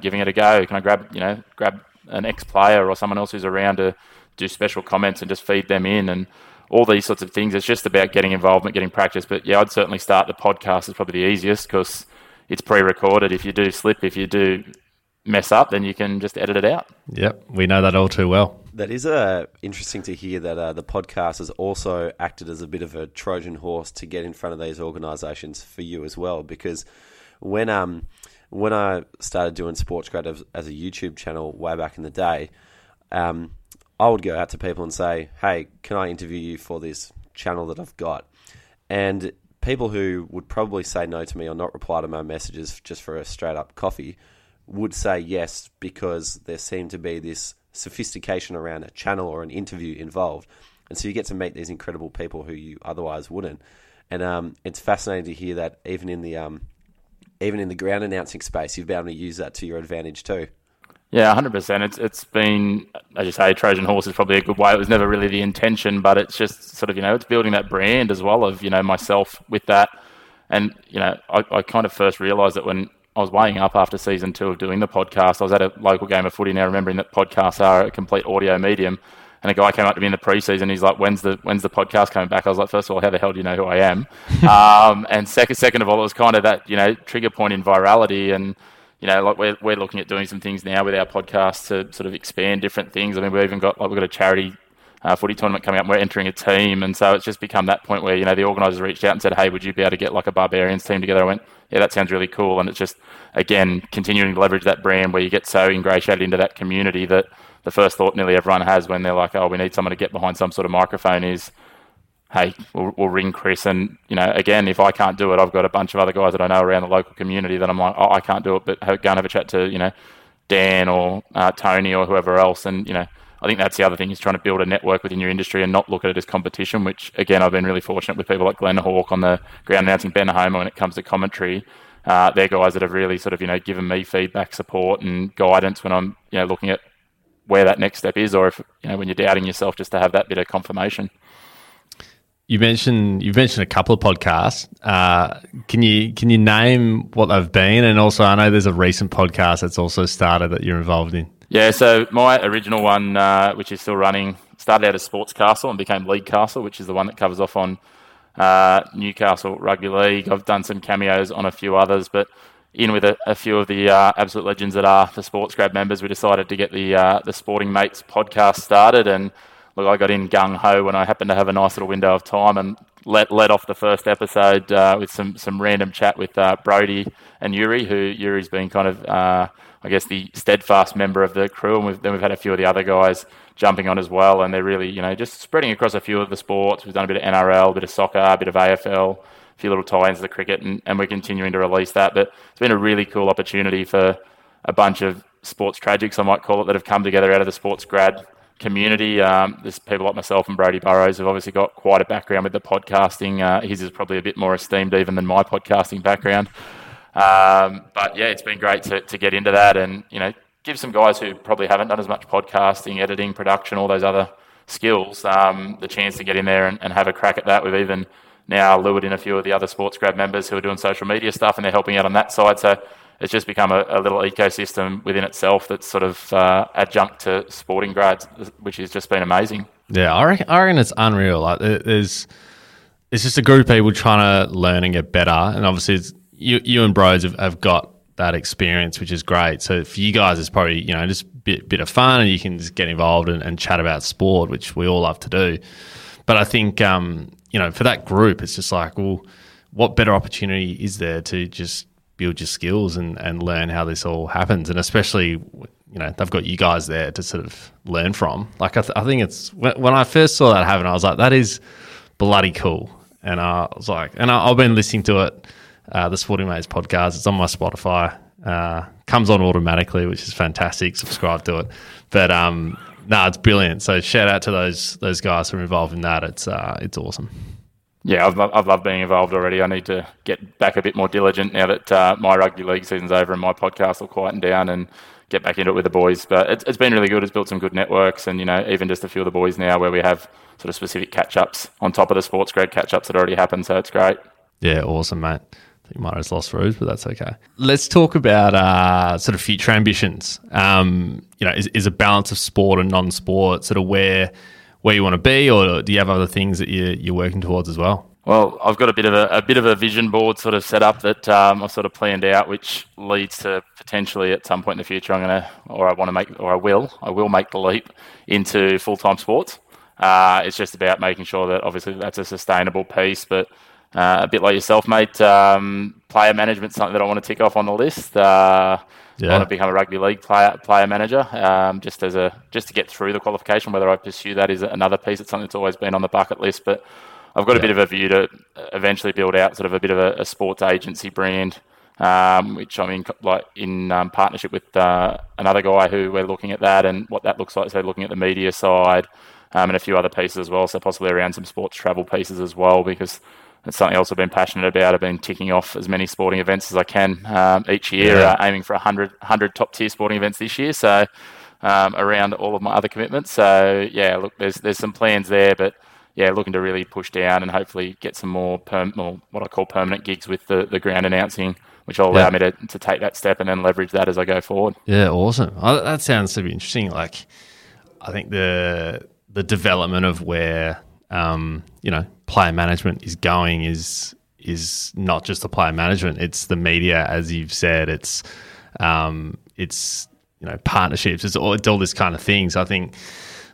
giving it a go? Can I grab, you know, grab an ex-player or someone else who's around to do special comments and just feed them in and all these sorts of things. It's just about getting involvement, getting practice. But yeah, I'd certainly start the podcast is probably the easiest because it's pre-recorded. If you do slip, if you do mess up, then you can just edit it out. Yep, we know that all too well. That is uh, interesting to hear that uh, the podcast has also acted as a bit of a Trojan horse to get in front of these organisations for you as well. Because when um when I started doing Sports Grad as, as a YouTube channel way back in the day, um, I would go out to people and say, "Hey, can I interview you for this channel that I've got?" And people who would probably say no to me or not reply to my messages just for a straight up coffee would say yes because there seemed to be this sophistication around a channel or an interview involved. And so you get to meet these incredible people who you otherwise wouldn't. And um, it's fascinating to hear that even in the um, even in the ground announcing space, you've been able to use that to your advantage too. Yeah, hundred percent. It's it's been, as you say, Trojan horse is probably a good way. It was never really the intention, but it's just sort of you know it's building that brand as well of you know myself with that, and you know I, I kind of first realised that when I was weighing up after season two of doing the podcast. I was at a local game of footy now, remembering that podcasts are a complete audio medium. And a guy came up to me in the preseason. He's like, "When's the when's the podcast coming back?" I was like, first of all, how the hell do you know who I am?" um, and second, second of all, it was kind of that you know trigger point in virality, and you know, like we're we're looking at doing some things now with our podcast to sort of expand different things. I mean, we've even got like we've got a charity uh, footy tournament coming up. We're entering a team, and so it's just become that point where you know the organisers reached out and said, "Hey, would you be able to get like a Barbarians team together?" I went, "Yeah, that sounds really cool." And it's just again continuing to leverage that brand where you get so ingratiated into that community that the first thought nearly everyone has when they're like, "Oh, we need someone to get behind some sort of microphone," is hey, we'll, we'll, ring Chris. And, you know, again, if I can't do it, I've got a bunch of other guys that I know around the local community that I'm like, oh, I can't do it, but go and have a chat to, you know, Dan or uh, Tony or whoever else. And, you know, I think that's the other thing is trying to build a network within your industry and not look at it as competition, which, again, I've been really fortunate with people like Glenn Hawke on the ground announcing Ben Homer when it comes to commentary. Uh, they're guys that have really sort of, you know, given me feedback, support and guidance when I'm, you know, looking at where that next step is or if, you know, when you're doubting yourself just to have that bit of confirmation. You mentioned you've mentioned a couple of podcasts. Uh, can you can you name what they've been? And also, I know there's a recent podcast that's also started that you're involved in. Yeah, so my original one, uh, which is still running, started out as Sports Castle and became League Castle, which is the one that covers off on uh, Newcastle Rugby League. I've done some cameos on a few others, but in with a, a few of the uh, absolute legends that are the Sports Grad members, we decided to get the uh, the Sporting Mates podcast started and look, I got in gung ho when I happened to have a nice little window of time and let let off the first episode uh, with some some random chat with uh, Brody and Yuri, who Yuri's been kind of I guess the steadfast member of the crew, and we've, then we've had a few of the other guys jumping on as well, and they're really you know just spreading across a few of the sports. We've done a bit of NRL, a bit of soccer, a bit of AFL. A few little tie-ins to the cricket, and, and we're continuing to release that. But it's been a really cool opportunity for a bunch of sports tragics, I might call it, that have come together out of the sports grad community. Um, there's people like myself and Brody Burrows who've obviously got quite a background with the podcasting. Uh, his is probably a bit more esteemed even than my podcasting background. Um, but yeah, it's been great to, to get into that and, you know, give some guys who probably haven't done as much podcasting, editing, production, all those other skills, um, the chance to get in there and, and have a crack at that. We've even now lured in a few of the other sports grad members who are doing social media stuff and they're helping out on that side. So it's just become a, a, little ecosystem within itself that's sort of uh, adjunct to sporting grads, which has just been amazing. Yeah, I reckon, I reckon it's unreal. Like there's, it's just a group of people trying to learn and get better, and obviously you, you and bros have, have, got that experience, which is great. So for you guys, it's probably you know just a bit, bit of fun, and you can just get involved and, and chat about sport, which we all love to do. But I think um, you know for that group, it's just like, well, what better opportunity is there to just build your skills and, and learn how this all happens. And especially, you know, they've got you guys there to sort of learn from. Like, I, th- I think it's when, I first saw that happen, I was like, that is bloody cool. And I was like, and I, have been listening to it, uh, the Sporting Mates podcast. It's on my Spotify. Uh, comes on automatically, which is fantastic. Subscribe to it. But um, no, nah, it's brilliant. So shout out to those those guys who are involved in that. It's uh, it's awesome. Yeah, I've, I've loved being involved already. I need to get back a bit more diligent now that uh, my rugby league season's over and my podcast will quieten down and get back into it with the boys. But it's, it's been really good. It's built some good networks, and you know, even just a few of the boys now where we have sort of specific catch ups on top of the sports grad catch ups that already happened. So it's great. Yeah, awesome, mate. I might Mara's lost Rose, but that's okay. Let's talk about uh, sort of future ambitions. Um, you know, is, is a balance of sport and non-sport sort of where where you want to be, or do you have other things that you, you're working towards as well? Well, I've got a bit of a, a bit of a vision board sort of set up that um, I've sort of planned out, which leads to potentially at some point in the future, I'm gonna, or I want to make, or I will, I will make the leap into full time sports. Uh, it's just about making sure that obviously that's a sustainable piece, but uh, a bit like yourself, mate. Um, player management something that I want to tick off on the list. Uh, yeah. I want to become a rugby league player player manager, um, just as a just to get through the qualification. Whether I pursue that is another piece. It's something that's always been on the bucket list, but I've got yeah. a bit of a view to eventually build out sort of a bit of a, a sports agency brand, um, which I'm in like in um, partnership with uh, another guy who we're looking at that and what that looks like. So looking at the media side um, and a few other pieces as well. So possibly around some sports travel pieces as well because it's something else I've been passionate about. I've been ticking off as many sporting events as I can um, each year, yeah. uh, aiming for 100, 100 top tier sporting events this year. So um, around all of my other commitments. So yeah, look, there's there's some plans there, but yeah, looking to really push down and hopefully get some more perm, more what I call permanent gigs with the, the ground announcing, which will allow yeah. me to, to take that step and then leverage that as I go forward. Yeah, awesome. That sounds super interesting. Like, I think the the development of where um, you know player management is going is is not just the player management; it's the media, as you've said. It's Um, it's you know partnerships. It's all, it's all this kind of thing. So I think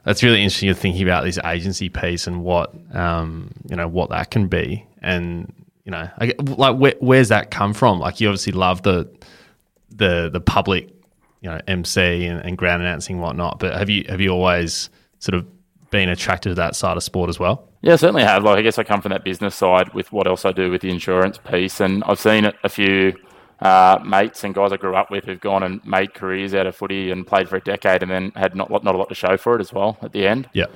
that's really interesting. You're thinking about this agency piece and what um, you know what that can be, and you know, like where, where's that come from? Like you obviously love the the the public, you know, MC and, and ground announcing and whatnot. But have you have you always sort of been attracted to that side of sport as well? Yeah, I certainly have. Like, I guess I come from that business side with what else I do with the insurance piece, and I've seen a few uh, mates and guys I grew up with who've gone and made careers out of footy and played for a decade, and then had not not a lot to show for it as well at the end. Yeah.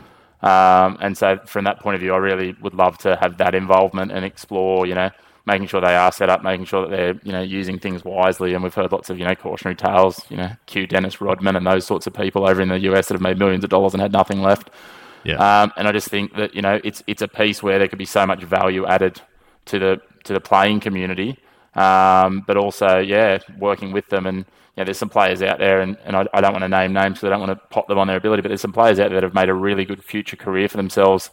Um, and so, from that point of view, I really would love to have that involvement and explore, you know, making sure they are set up, making sure that they're, you know, using things wisely. And we've heard lots of, you know, cautionary tales, you know, Q Dennis Rodman and those sorts of people over in the US that have made millions of dollars and had nothing left. Yeah. Um, and I just think that, you know, it's it's a piece where there could be so much value added to the to the playing community. Um, but also, yeah, working with them and know, there's some players out there, and, and I, I don't want to name names because I don't want to pop them on their ability, but there's some players out there that have made a really good future career for themselves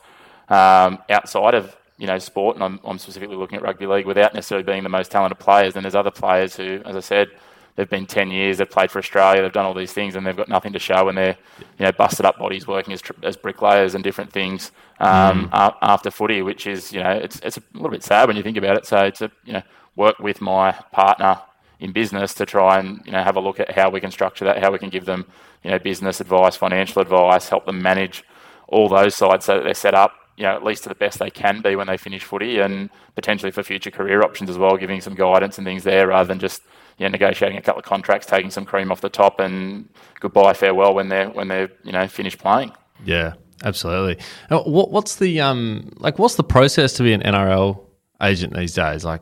um, outside of you know sport, and I'm, I'm specifically looking at rugby league without necessarily being the most talented players. And there's other players who, as I said, they've been 10 years, they've played for Australia, they've done all these things, and they've got nothing to show, and they're you know busted up bodies working as, as bricklayers and different things um, mm. after footy, which is you know it's it's a little bit sad when you think about it. So it's a you know work with my partner in business to try and you know have a look at how we can structure that, how we can give them you know business advice, financial advice, help them manage all those sides so that they're set up you know at least to the best they can be when they finish footy, and potentially for future career options as well, giving some guidance and things there rather than just know, negotiating a couple of contracts, taking some cream off the top, and goodbye, farewell when they're when they're you know finished playing. Yeah, absolutely. What, what's the um like? What's the process to be an NRL agent these days? Like,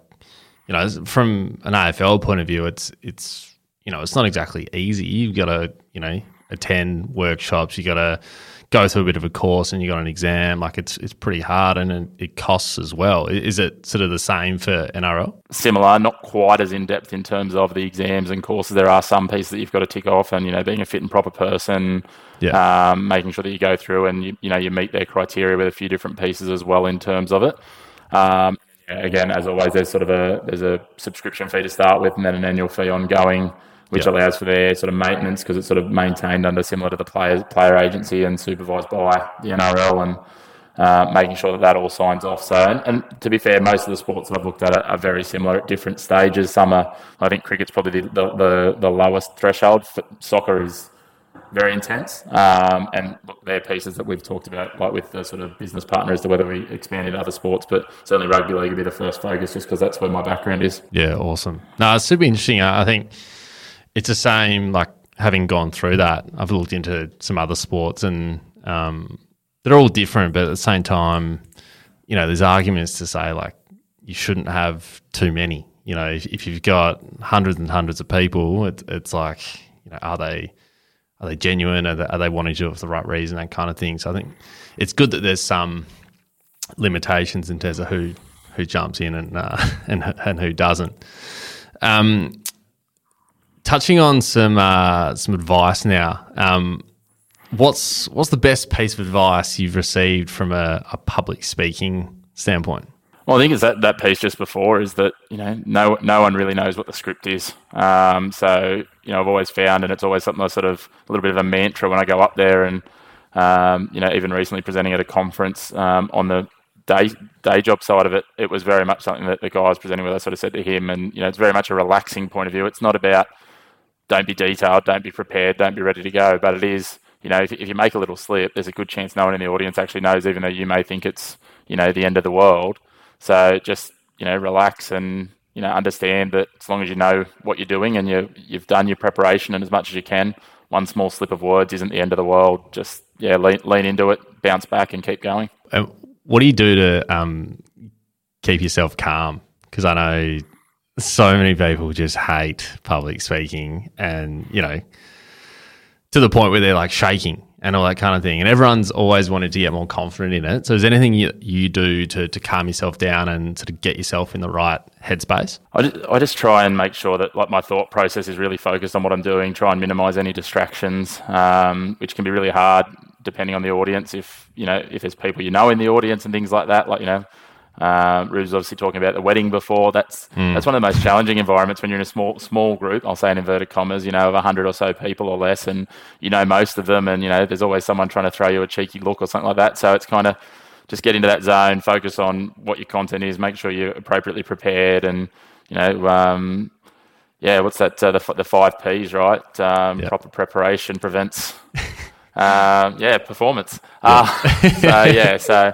you know, from an AFL point of view, it's it's you know it's not exactly easy. You've got to you know attend workshops. You got to go through a bit of a course, and you got an exam. Like it's it's pretty hard, and it costs as well. Is it sort of the same for NRL? Similar, not quite as in depth in terms of the exams and courses. There are some pieces that you've got to tick off, and you know, being a fit and proper person. Yeah. Um, making sure that you go through and you, you know you meet their criteria with a few different pieces as well in terms of it. Um, again, as always, there's sort of a there's a subscription fee to start with, and then an annual fee ongoing, which Yep. allows for their sort of maintenance because it's sort of maintained under similar to the players player agency and supervised by the NRL and. Uh, making sure that that all signs off. So, and, and to be fair, most of the sports that I've looked at are, are very similar at different stages. Some are, I think, cricket's probably the the, the, the lowest threshold. Soccer is very intense. Um, and look, they're pieces that we've talked about, like with the sort of business partner as to whether we expand into other sports. But certainly rugby league would be the first focus, just because that's where my background is. Yeah, awesome. No, it's super interesting. I I think it's the same. Like having gone through that, I've looked into some other sports, and um, they're all different. But at the same time, you know, there's arguments to say like you shouldn't have too many. You know, if, if you've got hundreds and hundreds of people, it, it's like you know, are they are they genuine? Are they, are they wanting to do it for the right reason? That kind of thing. So I think it's good that there's some limitations in terms of who who jumps in and uh, and and who doesn't. Um, touching on some uh, some advice now. Um, what's what's the best piece of advice you've received from a, a public speaking standpoint? Well, I think it's that, that piece just before is that you know no no one really knows what the script is. Um, so you know I've always found, and it's always something I sort of a little bit of a mantra when I go up there, and um, you know even recently presenting at a conference um, on the day day job side of it, it was very much something that the guy I was presenting with. I sort of said to him, and you know it's very much a relaxing point of view. It's not about don't be detailed, don't be prepared, don't be ready to go, but it is you know if, if you make a little slip, there's a good chance no one in the audience actually knows, even though you may think it's you know the end of the world. So just you know relax and you know understand that as long as you know what you're doing and you you've done your preparation and as much as you can, one small slip of words isn't the end of the world. Just yeah, lean, lean into it, bounce back, and keep going. What do you do to um, keep yourself calm? Because I know so many people just hate public speaking, and you know, to the point where they're like shaking and all that kind of thing. And everyone's always wanted to get more confident in it. So, is there anything you, you do to, to calm yourself down and sort of get yourself in the right headspace? I just, I just try and make sure that like my thought process is really focused on what I'm doing. Try and minimise any distractions, um, which can be really hard depending on the audience. If you know if there's people you know in the audience and things like that, like you know. Um, Rube's obviously talking about the wedding before. That's that's one of the most challenging environments when you're in a small small group. I'll say in inverted commas, you know, of hundred or so people or less, and you know most of them, and you know there's always someone trying to throw you a cheeky look or something like that. So it's kind of just get into that zone, focus on what your content is, make sure you're appropriately prepared, and you know, um, yeah, what's that? Uh, the the five P's, right? Um, Yep. Proper preparation prevents. um, yeah, performance. Uh, so yeah, so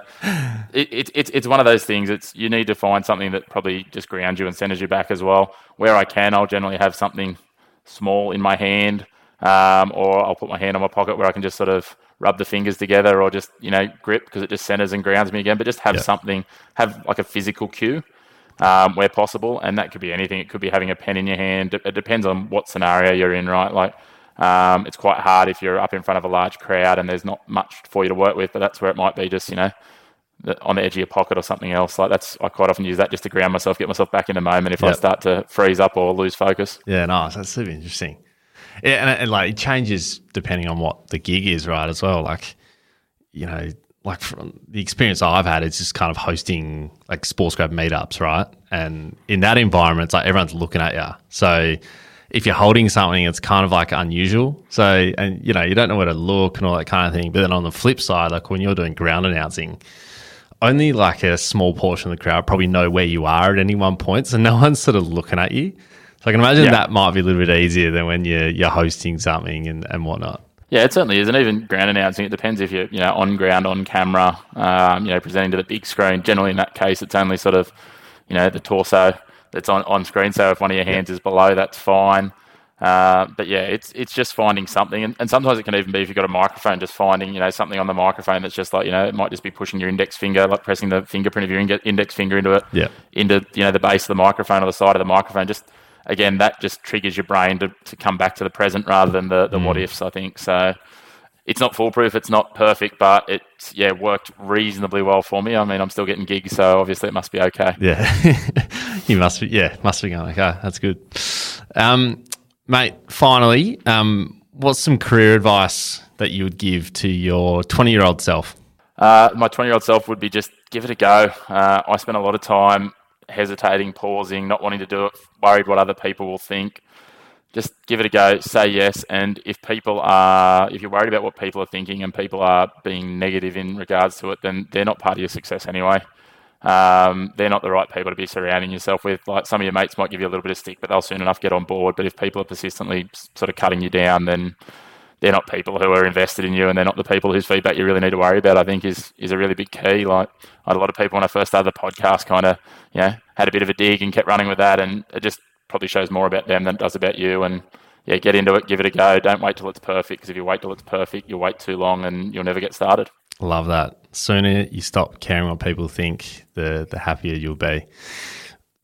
it, it, it's it's one of those things. It's you need to find something that probably just grounds you and centers you back as well. Where I can, I'll generally have something small in my hand, um, or I'll put my hand on my pocket where I can just sort of rub the fingers together, or just you know grip because it just centers and grounds me again. But just have Yeah. something, have like a physical cue um, where possible, and that could be anything. It could be having a pen in your hand. It depends on what scenario you're in, right? Like, um, it's quite hard if you're up in front of a large crowd and there's not much for you to work with. But that's where it might be just, you know, the- on the edge of your pocket or something else. Like that's I quite often use that just to ground myself, get myself back in the moment if I start to freeze up or lose focus. Yeah, nice. That's super interesting. Yeah, and, and like it changes depending on what the gig is, right? As well, like you know, like from the experience I've had, it's just kind of hosting like sports grad meetups, right? And in that environment, it's like everyone's looking at you. So if you're holding something, it's kind of like unusual. So and you know, you don't know where to look and all that kind of thing. But then on the flip side, like when you're doing ground announcing, only like a small portion of the crowd probably know where you are at any one point. So no one's sort of looking at you. So I can imagine Yeah. that might be a little bit easier than when you're you're hosting something and, and whatnot. Yeah, it certainly is, and even ground announcing. It depends if you're, you know, on ground, on camera, um, you know, presenting to the big screen. Generally, in that case, it's only sort of, you know, the torso that's on, on screen. So if one of your hands is below, that's fine. Uh, but yeah, it's it's just finding something, and, and sometimes it can even be if you've got a microphone, just finding you know something on the microphone that's just like you know it might just be pushing your index finger, like pressing the fingerprint of your index finger into it, Yeah. into you know the base of the microphone or the side of the microphone. Just again, that just triggers your brain to, to come back to the present rather than the the what ifs. I think so. It's not foolproof. It's not perfect, but it's yeah worked reasonably well for me. I mean, I'm still getting gigs, so obviously it must be okay. Yeah, you must be. Yeah, must be going okay. That's good, um, mate. Finally, um, what's some career advice that you would give to your 20 year old self? Uh, my 20 year old self would be just give it a go. Uh, I spent a lot of time hesitating, pausing, not wanting to do it, worried what other people will think. Just give it a go, say yes. And if people are, if you're worried about what people are thinking and people are being negative in regards to it, then they're not part of your success anyway. Um, they're not the right people to be surrounding yourself with. Like some of your mates might give you a little bit of stick, but they'll soon enough get on board. But if people are persistently sort of cutting you down, then they're not people who are invested in you, and they're not the people whose feedback you really need to worry about. I think is is a really big key. Like I had a lot of people when I first started the podcast, kind of you know had a bit of a dig and kept running with that, and it just probably shows more about them than it does about you. And yeah, get into it, give it a go. Don't wait till it's perfect, because if you wait till it's perfect, you'll wait too long and you'll never get started. Love that. Sooner you stop caring what people think, the the happier you'll be.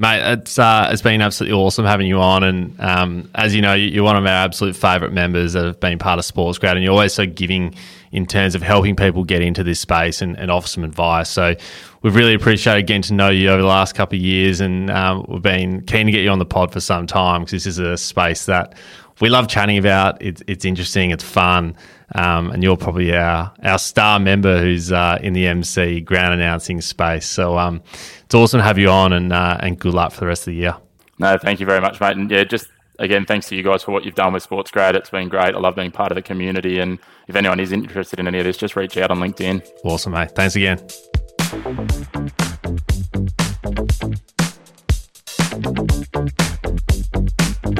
Mate, it's uh, it's been absolutely awesome having you on, and um, as you know, you- you're one of our absolute favourite members that have been part of Sports Grad, and you're always so giving in terms of helping people get into this space and, and offer some advice. So we've really appreciated getting to know you over the last couple of years, and um, we've been keen to get you on the pod for some time because this is a space that we love chatting about. It's it's interesting, it's fun, um, and you're probably our our star member who's uh, in the MC ground announcing space. So um, it's awesome to have you on, and uh, and good luck for the rest of the year. No, thank you very much, mate. And yeah, just again, thanks to you guys for what you've done with Sports Grad. It's been great. I love being part of the community. And if anyone is interested in any of this, just reach out on LinkedIn. Awesome, mate. Thanks again.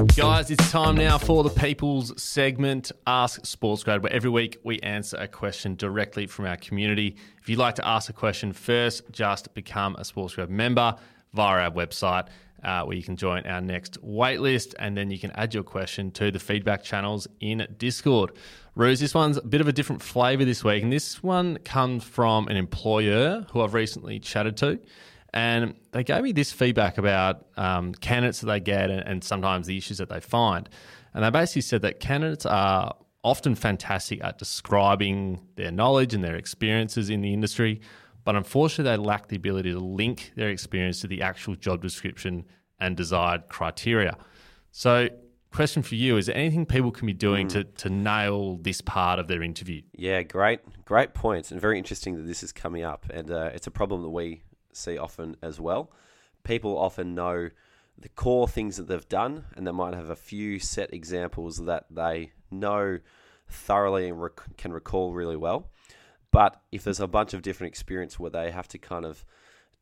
Guys, it's time now for the People's segment, Ask Sports Grad, where every week we answer a question directly from our community. If you'd like to ask a question first, just become a Sports Grad member via our website, uh, where you can join our next waitlist, and then you can add your question to the feedback channels in Discord. Ruse, this one's a bit of a different flavour this week, and this one comes from an employer who I've recently chatted to. And they gave me this feedback about um, candidates that they get and, and sometimes the issues that they find. And they basically said that candidates are often fantastic at describing their knowledge and their experiences in the industry, but unfortunately, they lack the ability to link their experience to the actual job description and desired criteria. So, question for you is there anything people can be doing to, to nail this part of their interview? Yeah, great, great points, and very interesting that this is coming up, and uh, it's a problem that we see often as well. People often know the core things that they've done, and they might have a few set examples that they know thoroughly and rec- can recall really well. But if there's a bunch of different experience where they have to kind of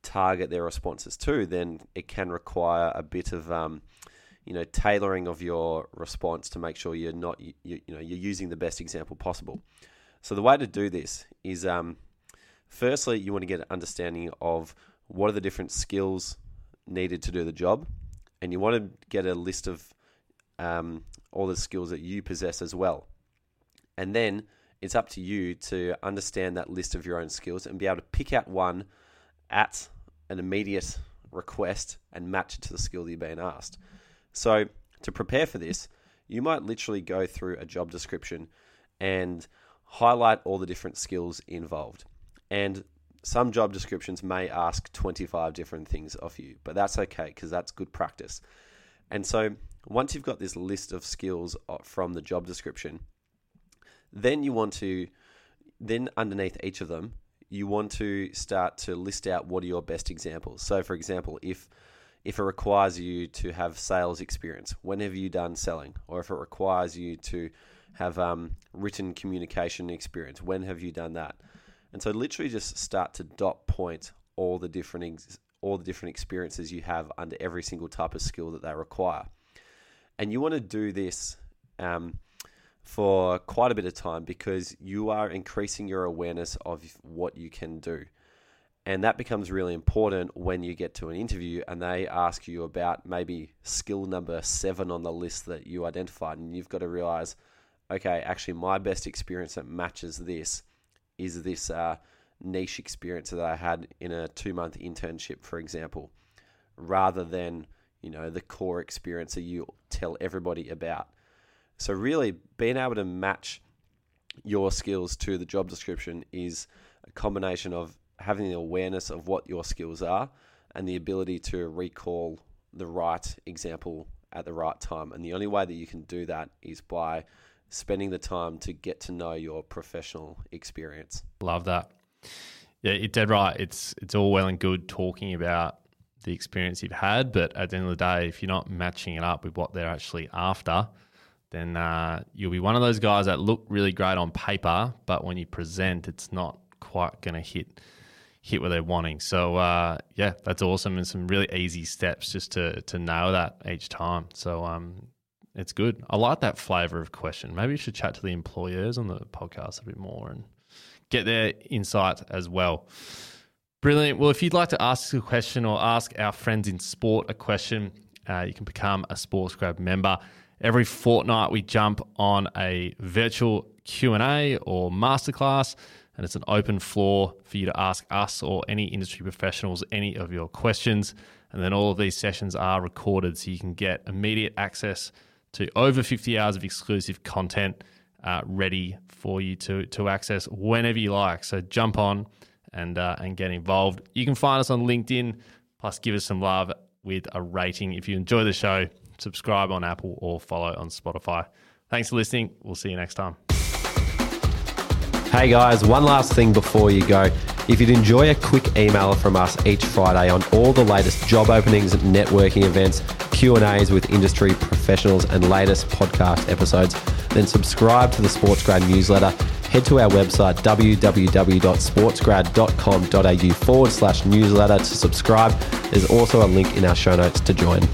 target their responses to, then it can require a bit of um, you know tailoring of your response to make sure you're not you, you, know you're using the best example possible. So the way to do this is um, firstly you want to get an understanding of what are the different skills needed to do the job, and you want to get a list of um, all the skills that you possess as well, and then it's up to you to understand that list of your own skills and be able to pick out one at an immediate request and match it to the skill that you're being asked. So, to prepare for this, you might literally go through a job description and highlight all the different skills involved. And some job descriptions may ask 25 different things of you, but that's okay because that's good practice. And so, once you've got this list of skills uh, from the job description, then you want to, then underneath each of them, you want to start to list out what are your best examples. So, for example, if if it requires you to have sales experience, when have you done selling? Or if it requires you to have um, written communication experience, when have you done that? And so, literally, just start to dot point all the different ex- all the different experiences you have under every single type of skill that they require. And you want to do this um, for quite a bit of time because you are increasing your awareness of what you can do. And that becomes really important when you get to an interview and they ask you about maybe skill number seven on the list that you identified. And you've got to realize, okay, actually, my best experience that matches this is this uh, niche experience that I had in a two month internship, for example, rather than, you know, the core experience that you tell everybody about. So, really, being able to match your skills to the job description is a combination of having the awareness of what your skills are and the ability to recall the right example at the right time. And the only way that you can do that is by spending the time to get to know your professional experience. Love that. Yeah, you're dead right. It's it's all well and good talking about the experience you've had, but at the end of the day, if you're not matching it up with what they're actually after, then uh, you'll be one of those guys that look really great on paper, but when you present, it's not quite going to hit hit what they're wanting. So uh, yeah, that's awesome, and some really easy steps just to to nail that each time. So um, it's good. I like that flavor of question. Maybe you should chat to the employers on the podcast a bit more and get their insight as well. Brilliant. Well, if you'd like to ask a question or ask our friends in sport a question, uh, you can become a Sports Grad member. Every fortnight, we jump on a virtual Q and A or masterclass, and it's an open floor for you to ask us or any industry professionals any of your questions. And then all of these sessions are recorded, so you can get immediate access to over 50 hours of exclusive content uh, ready for you to to access whenever you like. So jump on and uh, and get involved. You can find us on LinkedIn. Plus, give us some love with a rating if you enjoy the show subscribe on Apple or follow on Spotify. Thanks for listening. We'll see you next time. Hey guys, one last thing before you go. If you'd enjoy a quick email from us each Friday on all the latest job openings, networking events, Q&As with industry professionals and latest podcast episodes, then subscribe to the Sports Grad newsletter. Head to our website www.sportsgrad.com.au forward slash newsletter to subscribe. There's also a link in our show notes to join.